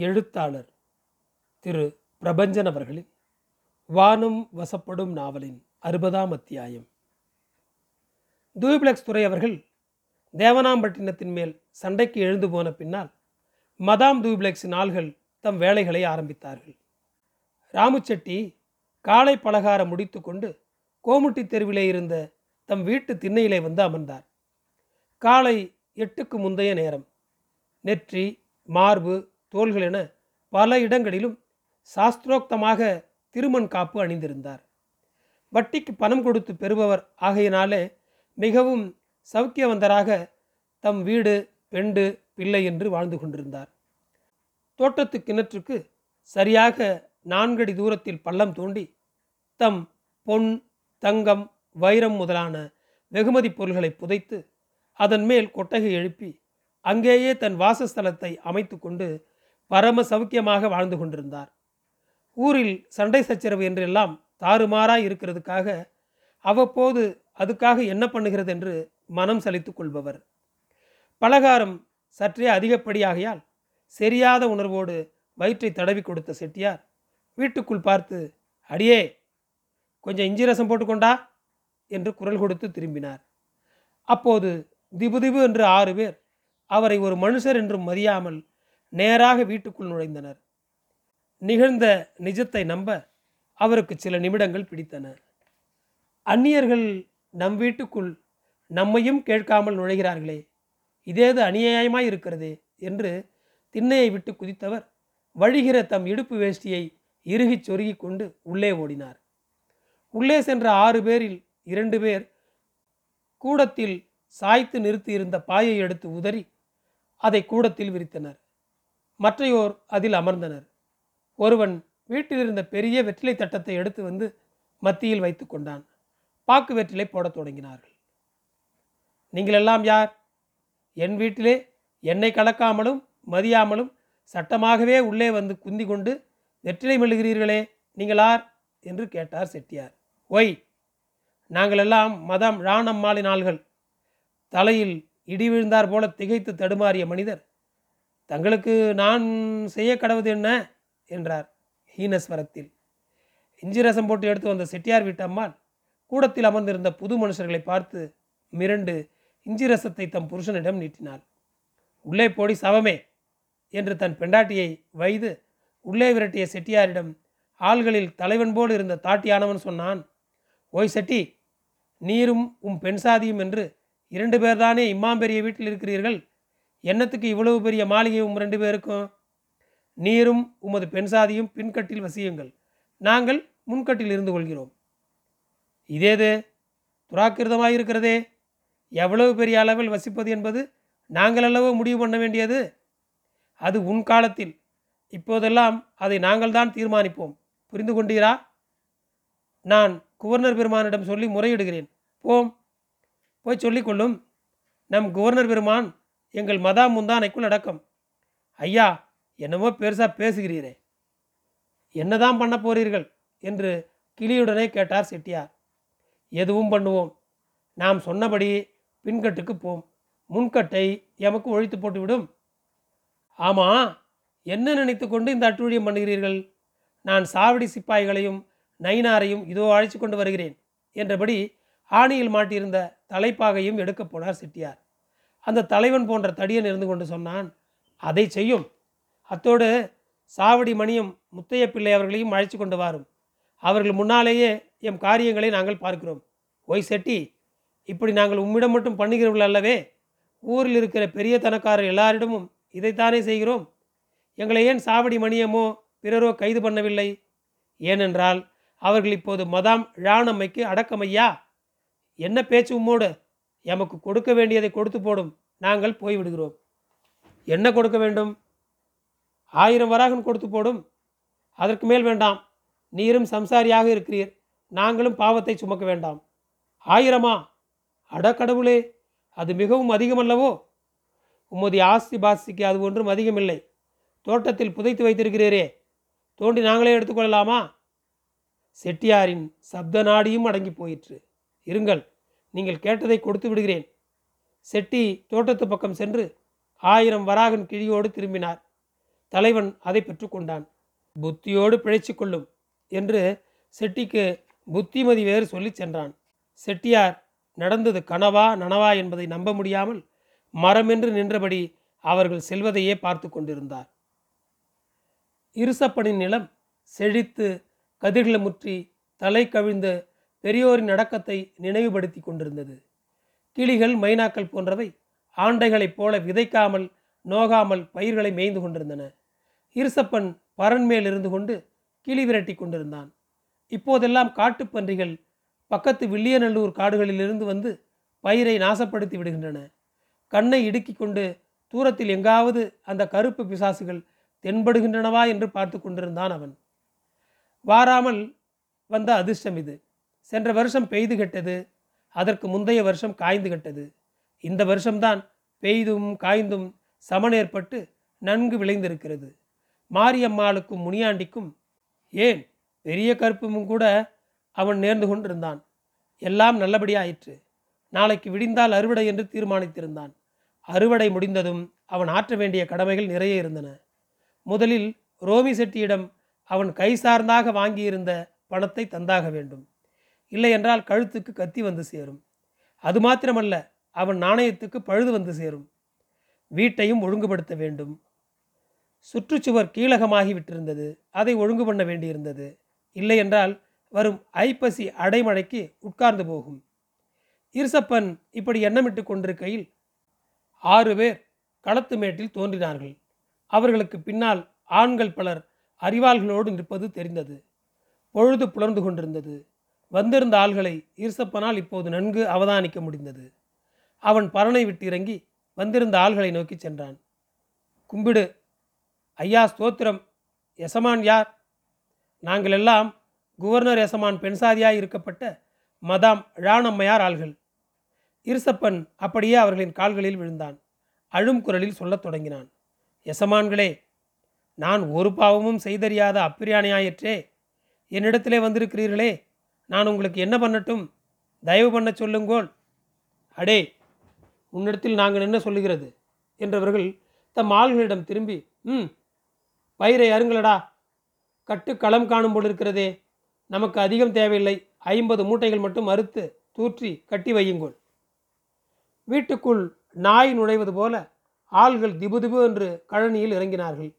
எழுத்தாளர் திரு பிரபஞ்சன் அவர்களின் வானம் வசப்படும் நாவலின் அறுபதாம் அத்தியாயம் தூய்பிளக்ஸ் துறை அவர்கள் தேவனாம்பட்டினத்தின் மேல் சண்டைக்கு எழுந்து போன பின்னால் மதாம் தூய்பிளக்ஸின் ஆள்கள் தம் வேலைகளை ஆரம்பித்தார்கள். ராமுச்செட்டி காலை பலகாரம் முடித்துக்கொண்டு கோமுட்டி தெருவிலே இருந்த தம் வீட்டு திண்ணையிலே வந்து அமர்ந்தார். காலை எட்டுக்கு முந்தைய நேரம். நெற்றி மார்பு தோள்கள் என பல இடங்களிலும் சாஸ்திரோக்தமாக திருமண் காப்பு அணிந்திருந்தார். வட்டிக்கு பணம் கொடுத்து பெறுபவர் ஆகையினாலே மிகவும் சௌக்கியவந்தராக தம் வீடு பெண்டு பிள்ளை என்று வாழ்ந்து கொண்டிருந்தார். தோட்டத்து கிணற்றுக்கு சரியாக நான்கடி தூரத்தில் பள்ளம் தோண்டி தம் பொன் தங்கம் வைரம் முதலான வெகுமதி பொருள்களை புதைத்து அதன் மேல் கொட்டகை எழுப்பி அங்கேயே தன் வாசஸ்தலத்தை அமைத்து கொண்டு பரம சௌக்கியமாக வாழ்ந்து கொண்டிருந்தார். ஊரில் சண்டை சச்சரவு என்றெல்லாம் தாறுமாறாய் இருக்கிறதுக்காக அவ்வப்போது அதுக்காக என்ன பண்ணுகிறது என்று மனம் சலித்துக் கொள்பவர். பலகாரம் சற்றே அதிகப்படியாகையால் சரியாத உணர்வோடு வயிற்றை தடவி கொடுத்த செட்டியார் வீட்டுக்குள் பார்த்து அடியே கொஞ்சம் இஞ்சி ரசம் போட்டுக்கொண்டா? என்று குரல் கொடுத்து திரும்பினார். அப்போது திபு திபு என்று ஆறு பேர் அவரை ஒரு மனுஷர் என்றும் மதியாமல் நேராக வீட்டுக்குள் நுழைந்தனர். நிகழ்ந்த நிஜத்தை நம்ப அவருக்கு சில நிமிடங்கள் பிடித்தன. அந்நியர்கள் நம் வீட்டுக்குள் நம்மையும் கேட்காமல் நுழைகிறார்களே இதேது அநியாயமாய் இருக்கிறதே என்று திண்ணையை விட்டு குதித்தவர் வழிகிற தம் இடுப்பு வேஷ்டியை இறுகிச் சொருகி கொண்டு உள்ளே ஓடினார். உள்ளே சென்ற ஆறு பேரில் இரண்டு பேர் கூடத்தில் சாய்த்து நிறுத்தியிருந்த பாயை எடுத்து உதறி அதை கூடத்தில் விரித்தனர். மற்றையோர் அதில் அமர்ந்தனர். ஒருவன் வீட்டில் இருந்த பெரிய வெற்றிலை தட்டத்தை எடுத்து வந்து மத்தியில் வைத்து கொண்டான். பாக்கு வெற்றிலை போடத் தொடங்கினார்கள். நீங்களெல்லாம் யார்? என் வீட்டிலே என்னை கலக்காமலும் மதியாமலும் சட்டமாகவே உள்ளே வந்து குந்தி கொண்டு வெற்றிலை மெழுகிறீர்களே நீங்கள் யார்? என்று கேட்டார் செட்டியார். ஒய் நாங்கள் எல்லாம் மதம் ராணம்மாளின் ஆள்கள் தலையில் இடி விழுந்தார் போல திகைத்து தடுமாறிய மனிதர். தங்களுக்கு நான் செய்ய கடவுது என்ன? என்றார் ஹீனஸ்வரத்தில் இஞ்சி ரசம் போட்டு எடுத்து வந்த செட்டியார் வீட்டம்மாள் கூடத்தில் அமர்ந்திருந்த புது மனுஷர்களை பார்த்து மிரண்டு இஞ்சி ரசத்தை தம் புருஷனிடம் நீட்டினாள். உள்ளே போடி சவமே என்று தன் பெண்டாட்டியை வைது உள்ளே விரட்டிய செட்டியாரிடம் ஆள்களில் தலைவன் போல் இருந்த தாட்டியானவன் சொன்னான் ஓய் செட்டி நீரும் உம் பெண் சாதியும் என்று இரண்டு பேர்தானே இம்மாம்பெரிய வீட்டில் இருக்கிறீர்கள்? என்னத்துக்கு இவ்வளவு பெரிய மாளிகை உம் ரெண்டு பேருக்கும்? நீரும் உமது பெண் சாதியும் பின்கட்டில் வசியுங்கள். நாங்கள் முன்கட்டில் இருந்து கொள்கிறோம். இதேது துராக்கிருதமாக இருக்கிறதே. எவ்வளவு பெரிய அளவில் வசிப்பது என்பது நாங்கள் அல்லவோ முடிவு பண்ண வேண்டியது? அது உன் காலத்தில். இப்போதெல்லாம் அதை நாங்கள் தான் தீர்மானிப்போம். புரிந்து கொண்டீரா? நான் குவர்னர் பெருமானிடம் சொல்லி முறையிடுகிறேன். போம். போய் சொல்லிக்கொள்ளும். நம் குவர்னர் பெருமான் எங்கள் மதா முந்தானைக்குள் அடக்கம். ஐயா என்னமோ பெருசாக பேசுகிறீரே. என்னதான் பண்ண போறீர்கள்? என்று கிளியுடனே கேட்டார் செட்டியார். எதுவும் பண்ணுவோம். நாம் சொன்னபடி பின்கட்டுக்கு போம். முன்கட்டை எமக்கு ஒழித்து போட்டுவிடும். ஆமாம் என்ன நினைத்து கொண்டு இந்த அட்டுழியம் பண்ணுகிறீர்கள்? நான் சாவடி சிப்பாய்களையும் நைனாரையும் இதோ அழைச்சி கொண்டு வருகிறேன் என்றபடி ஆணியில் மாட்டியிருந்த தலைப்பாகையும் எடுக்கப் போனார் செட்டியார். அந்த தலைவன் போன்ற தடியன் இருந்து கொண்டு சொன்னான் அதை செய்யும். அத்தோடு சாவடி மணியம் முத்தைய பிள்ளை அவர்களையும் அழைத்து கொண்டு வாரும். அவர்கள் முன்னாலேயே எம் காரியங்களை நாங்கள் பார்க்கிறோம். ஒய் செட்டி இப்படி நாங்கள் உம்மிடம் மட்டும் பண்ணுகிறவர்கள் அல்லவே ஊரில் இருக்கிற பெரிய தனக்காரர் எல்லாரிடமும் இதைத்தானே செய்கிறோம்? எங்களை ஏன் சாவடி மணியமோ பிறரோ கைது பண்ணவில்லை? ஏனென்றால் அவர்கள் இப்போது மதாம் ராணம்மைக்கு அடக்கமையா? என்ன பேச்சு உம்மோடு? எமக்கு கொடுக்க வேண்டியதை கொடுத்து போடும். நாங்கள் போய்விடுகிறோம். என்ன கொடுக்க வேண்டும்? ஆயிரம் வராகன் கொடுத்து போடும். அதற்கு மேல் வேண்டாம். நீரும் சம்சாரியாக இருக்கிறீர். நாங்களும் பாவத்தை சுமக்க வேண்டாம். ஆயிரமா? அடக்கடவுளே அது மிகவும் அதிகமல்லவோ? உமது ஆஸ்தி பாஸ்திக்கு அது ஒன்றும் அதிகமில்லை. தோட்டத்தில் புதைத்து வைத்திருக்கிறீரே தோண்டி நாங்களே எடுத்துக்கொள்ளலாமா? செட்டியாரின் சப்த நாடியும் அடங்கி போயிற்று. இருங்கள் நீங்கள் கேட்டதை கொடுத்து விடுகிறேன். செட்டி தோட்டத்து பக்கம் சென்று ஆயிரம் வராகன் கிழியோடு திரும்பினார். தலைவன் அதை பெற்றுக்கொண்டான். புத்தியோடு பிழைச்சு கொள்ளும் என்று செட்டிக்கு புத்திமதி வேறு சொல்லி சென்றான். செட்டியார் நடந்தது கனவா நனவா என்பதை நம்ப முடியாமல் மரமென்று நின்றபடி அவர்கள் செல்வதையே பார்த்து கொண்டிருந்தார். இருசப்பனின் நிலம் செழித்து கதிர்களை முற்றி தலை கவிழ்ந்த பெரியோரின் அடக்கத்தை நினைவுபடுத்தி கொண்டிருந்தது. கிளிகள் மைனாக்கள் போன்றவை ஆண்டைகளைப் போல விதைக்காமல் நோகாமல் பயிர்களை மேய்ந்து கொண்டிருந்தன. இருசப்பன் பரன்மேல் இருந்து கொண்டு கிளி விரட்டி கொண்டிருந்தான். இப்போதெல்லாம் காட்டுப்பன்றிகள் பக்கத்து வில்லியநல்லூர் காடுகளிலிருந்து வந்து பயிரை நாசப்படுத்தி விடுகின்றன. கண்ணை இடுக்கிக் கொண்டு தூரத்தில் எங்காவது அந்த கருப்பு பிசாசுகள் தென்படுகின்றனவா என்று பார்த்து கொண்டிருந்தான் அவன். வாராமல் வந்த அதிர்ஷ்டம் இது. சென்ற வருஷம் பெய்து கெட்டது. அதற்கு முந்தைய வருஷம் காய்ந்து கெட்டது. இந்த வருஷம்தான் பெய்தும் காய்ந்தும் சமனேற்பட்டு நன்கு விளைந்திருக்கிறது. மாரியம்மாளுக்கும் முனியாண்டிக்கும் ஏன் பெரிய கருப்பும் கூட அவன் நேர்ந்து கொண்டிருந்தான். எல்லாம் நல்லபடியாயிற்று. நாளைக்கு விடிந்தால் அறுவடை என்று தீர்மானித்திருந்தான். அறுவடை முடிந்ததும் அவன் ஆற்ற வேண்டிய கடமைகள் நிறைய இருந்தன. முதலில் ரோமி செட்டியிடம் அவன் கை சார்ந்தாக வாங்கியிருந்த பணத்தை தந்தாக வேண்டும். இல்லை என்றால் கழுத்துக்கு கத்தி வந்து சேரும். அது மாத்திரமல்ல அவன் நாணயத்துக்கு பழுது வந்து சேரும். வீட்டையும் ஒழுங்குபடுத்த வேண்டும். சுற்றுச்சுவர் கீழகமாகி விட்டிருந்தது. அதை ஒழுங்கு பண்ண வேண்டியிருந்தது. இல்லை என்றால் வரும் ஐப்பசி அடைமழைக்கு உட்கார்ந்து போகும். இருசப்பன் இப்படி எண்ணமிட்டு கொண்டிருக்கையில் ஆறு பேர் களத்து மேட்டில் தோன்றினார்கள். அவர்களுக்கு பின்னால் ஆண்கள் பலர் அறிவாள்களோடு நிற்பது தெரிந்தது. பொழுது புலர்ந்து கொண்டிருந்தது. வந்திருந்த ஆள்களை ஈர்சப்பனால் இப்போது நன்கு அவதானிக்க முடிந்தது. அவன் பரனை விட்டு இறங்கி வந்திருந்த ஆள்களை நோக்கி சென்றான். கும்பிடு. ஐயா ஸ்தோத்திரம். எசமான் யார்? நாங்கள் எல்லாம் குவர்னர் எசமான் பெண்சாதியாய் இருக்கப்பட்ட மதாம் ழானம்மையார் ஆள்கள். இருசப்பன் அப்படியே அவர்களின் கால்களில் விழுந்தான். அழும் குரலில் சொல்லத் தொடங்கினான். எசமான்களே நான் ஒரு பாவமும் செய்தறியாத அப்பிரியாணியாயிற்றே என்னிடத்திலே வந்திருக்கிறீர்களே. நான் உங்களுக்கு என்ன பண்ணட்டும்? தயவு பண்ண சொல்லுங்கோள். அடே உன்னிடத்தில் நாங்கள் என்ன சொல்லுகிறது? என்றவர்கள் தம் ஆள்களிடம் திரும்பி ம் பயிரை அருங்களடா கட்டு களம் காணும் போல் இருக்கிறதே. நமக்கு அதிகம் தேவையில்லை. ஐம்பது மூட்டைகள் மட்டும் அறுத்து தூற்றி கட்டி வையுங்கோள். வீட்டுக்குள் நாய் நுழைவது போல ஆள்கள் திபுதிபு என்று கழனியில் இறங்கினார்கள்.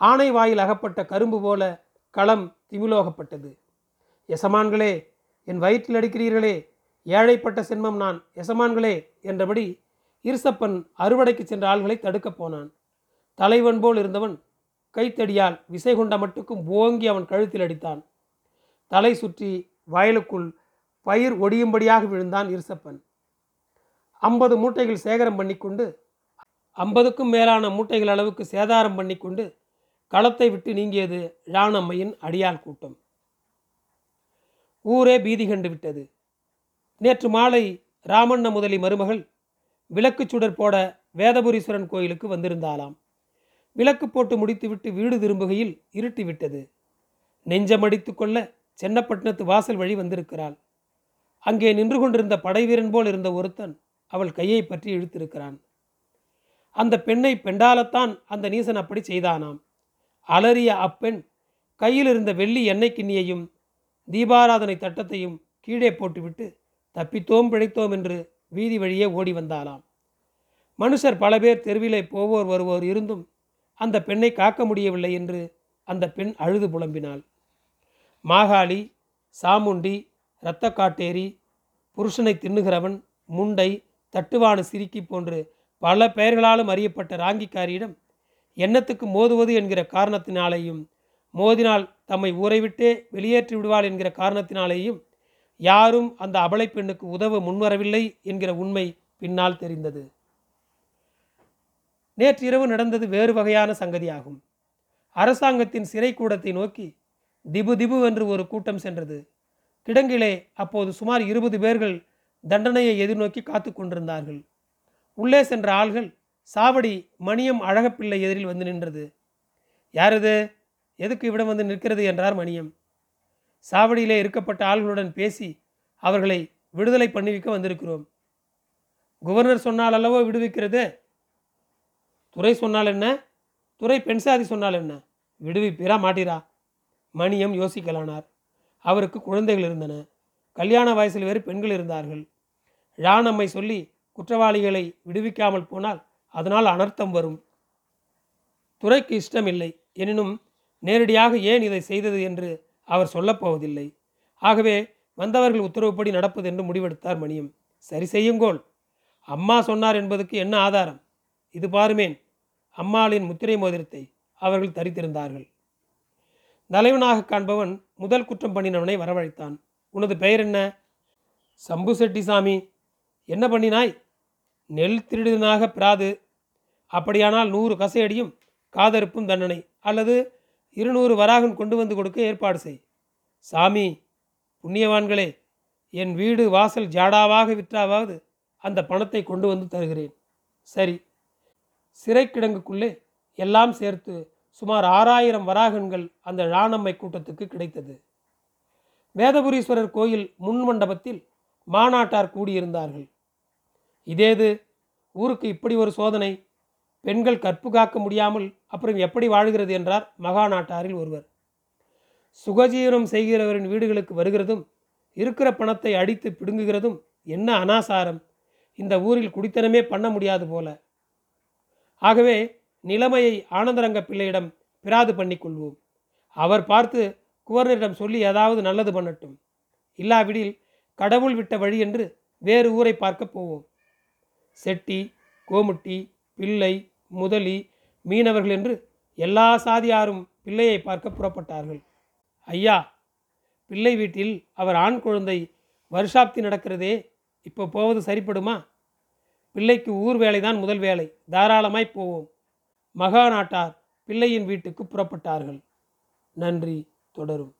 ஆனை வாயில் அகப்பட்ட கரும்பு போல களம் திமிலோகப்பட்டது. எசமான்களே என் வயிற்றில் அடிக்கிறீர்களே ஏழைப்பட்ட சென்மம் நான் எசமான்களே என்றபடி இருசப்பன் அறுவடைக்கு சென்ற ஆள்களை தடுக்கப் போனான். தலைவன் போல் இருந்தவன் கைத்தடியால் விசை கொண்ட மட்டுக்கும் ஓங்கி அவன் கழுத்தில் அடித்தான். தலை சுற்றி வயலுக்குள் பயிர் ஒடியும்படியாக விழுந்தான் இருசப்பன். ஐம்பது மூட்டைகள் சேகரம் பண்ணிக்கொண்டு ஐம்பதுக்கும் மேலான மூட்டைகள் அளவுக்கு சேதாரம் பண்ணிக்கொண்டு களத்தை விட்டு நீங்கியது ராணம்மையின் அடியால் கூட்டம். ஊரே பீதி கண்டு விட்டது. நேற்று மாலை ராமண்ண முதலி மருமகள் விளக்கு சுடர் போட வேதபுரீஸ்வரன் கோயிலுக்கு வந்திருந்தாலாம் விளக்கு போட்டு முடித்துவிட்டு வீடு திரும்புகையில் இருட்டி விட்டது நெஞ்சமடித்து கொள்ள சென்னப்பட்டினத்து வாசல் வழி வந்திருக்கிறாள். அங்கே நின்று கொண்டிருந்த படைவீரன் போல் இருந்த ஒருத்தன் அவள் கையை பற்றி இழுத்திருக்கிறான். அந்த பெண்ணை பெண்டாலத்தான் அந்த நீசன் அப்படி செய்தானாம். அலறிய அப்பெண் கையில் இருந்த வெள்ளி எண்ணெய் கிண்ணியையும் தீபாராதனை தட்டத்தையும் கீழே போட்டுவிட்டு தப்பித்தோம் பிழைத்தோம் என்று வீதி வழியே ஓடி வந்தாலாம் மனுஷர் பல பேர் தெருவிலே போவோர் வருவோர் இருந்தும் அந்த பெண்ணை காக்க முடியவில்லை என்று அந்த பெண் அழுது புலம்பினாள். மாகாளி சாமுண்டி இரத்தக்காட்டேரி புருஷனை தின்னுகிறவன் முண்டை தட்டுவான சிரிக்கி போன்று பல பெயர்களாலும் அறியப்பட்ட ராங்கிக்காரியிடம் எண்ணத்துக்கு மோதுவது என்கிற காரணத்தினாலேயும் மோதினால் தம்மை ஊரைவிட்டே வெளியேற்றி விடுவாள் என்கிற காரணத்தினாலேயும் யாரும் அந்த அபலை பெண்ணுக்கு உதவ முன்வரவில்லை என்கிற உண்மை பின்னால் தெரிந்தது. நேற்றிரவு நடந்தது வேறு வகையான சங்கதியாகும். அரசாங்கத்தின் சிறை கூடத்தை நோக்கி திபு திபு என்று ஒரு கூட்டம் சென்றது. கிடங்கிலே அப்போது சுமார் இருபது பேர்கள் தண்டனையை எதிர்நோக்கி காத்து கொண்டிருந்தார்கள். உள்ளே சென்ற ஆள்கள் சாவடி மணியம் அழகப்பிள்ளை எதிரில் வந்து நின்றது. யாரது எதுக்கு இவ்விடம் வந்து நிற்கிறது என்றார் மணியம். சாவடியிலே இருக்கப்பட்ட ஆள்களுடன் பேசி அவர்களை விடுதலை பண்ணிவிக்க வந்திருக்கிறோம். கவர்னர் சொன்னால் அல்லவோ விடுவிக்கிறது? துறை சொன்னால் என்ன? துறை பெண்சாதி சொன்னால் என்ன? விடுவிப்பீரா மாட்டீரா? மணியம் யோசிக்கலானார். அவருக்கு குழந்தைகள் இருந்தன. கல்யாண வயசில் வேறு பெண்கள் இருந்தார்கள். ராணம்மை சொல்லி குற்றவாளிகளை விடுவிக்காமல் போனால் அதனால் அனர்த்தம் வரும். துறைக்கு இஷ்டமில்லை. எனினும் நேரடியாக ஏன் இதை செய்தது என்று அவர் சொல்லப்போவதில்லை. ஆகவே வந்தவர்கள் உத்தரவுப்படி நடப்பது என்று முடிவெடுத்தார் மணியம். சரி செய்யுங்கோள். அம்மா சொன்னார் என்பதுக்கு என்ன ஆதாரம்? இது பாருமேன். அம்மாளின் முத்திரை மோதிரத்தை அவர்கள் தரித்திருந்தார்கள். தலைவனாக காண்பவன் முதல் குற்றம் பண்ணினவனை வரவழைத்தான். உனது பெயர் என்ன? சம்பு செட்டி சாமி. என்ன பண்ணினாய்? நெல் திருடினாக பிராது. அப்படியானால் நூறு கசையடியும் காதறுப்பும் தண்டனை. அல்லது இருநூறு வராகன் கொண்டு வந்து கொடுக்க ஏற்பாடு செய். சாமி புண்ணியவான்களே என் வீடு வாசல் ஜாடாவாக விற்றாவது அந்த பணத்தை கொண்டு வந்து தருகிறேன். சரி. சிறை கிடங்குக்குள்ளே எல்லாம் சேர்த்து சுமார் ஆறாயிரம் வராகன்கள் அந்த ராணம்மை கூட்டத்துக்கு கிடைத்தது. வேதபுரீஸ்வரர் கோயில் முன் மண்டபத்தில் மாநாட்டார் கூடியிருந்தார்கள். இதேது ஊருக்கு இப்படி ஒரு சோதனை பெண்கள் கற்பு காக்க முடியாமல் அப்புறம் எப்படி வாழ்கிறது என்றார் மகாநாட்டாரில் ஒருவர். சுகஜீவனம் செய்கிறவரின் வீடுகளுக்கு வருகிறதும் இருக்கிற பணத்தை அடித்து பிடுங்குகிறதும் என்ன அனாசாரம். இந்த ஊரில் குடித்தனமே பண்ண முடியாது போல. ஆகவே நிலைமையை ஆனந்தரங்க பிள்ளையிடம் பிராது பண்ணிக்கொள்வோம் அவர் பார்த்து குவர்னரிடம் சொல்லி ஏதாவது நல்லது பண்ணட்டும். இல்லாவிடில் கடவுள் விட்ட வழி என்று வேறு ஊரை பார்க்க போவோம். செட்டி கோமுட்டி பிள்ளை முதலி மீனவர்கள் என்று எல்லா சாதியாரும் பிள்ளையை பார்க்க புறப்பட்டார்கள். ஐயா பிள்ளை வீட்டில் அவர் ஆண் குழந்தை வருஷாப்தி நடக்கிறதே இப்போ போவது சரிப்படுமா? பிள்ளைக்கு ஊர் வேலைதான் முதல் வேலை தாராளமாய் போவோம். மகா நாட்டார் பிள்ளையின் வீட்டுக்கு புறப்பட்டார்கள். நன்றி தொடரும்.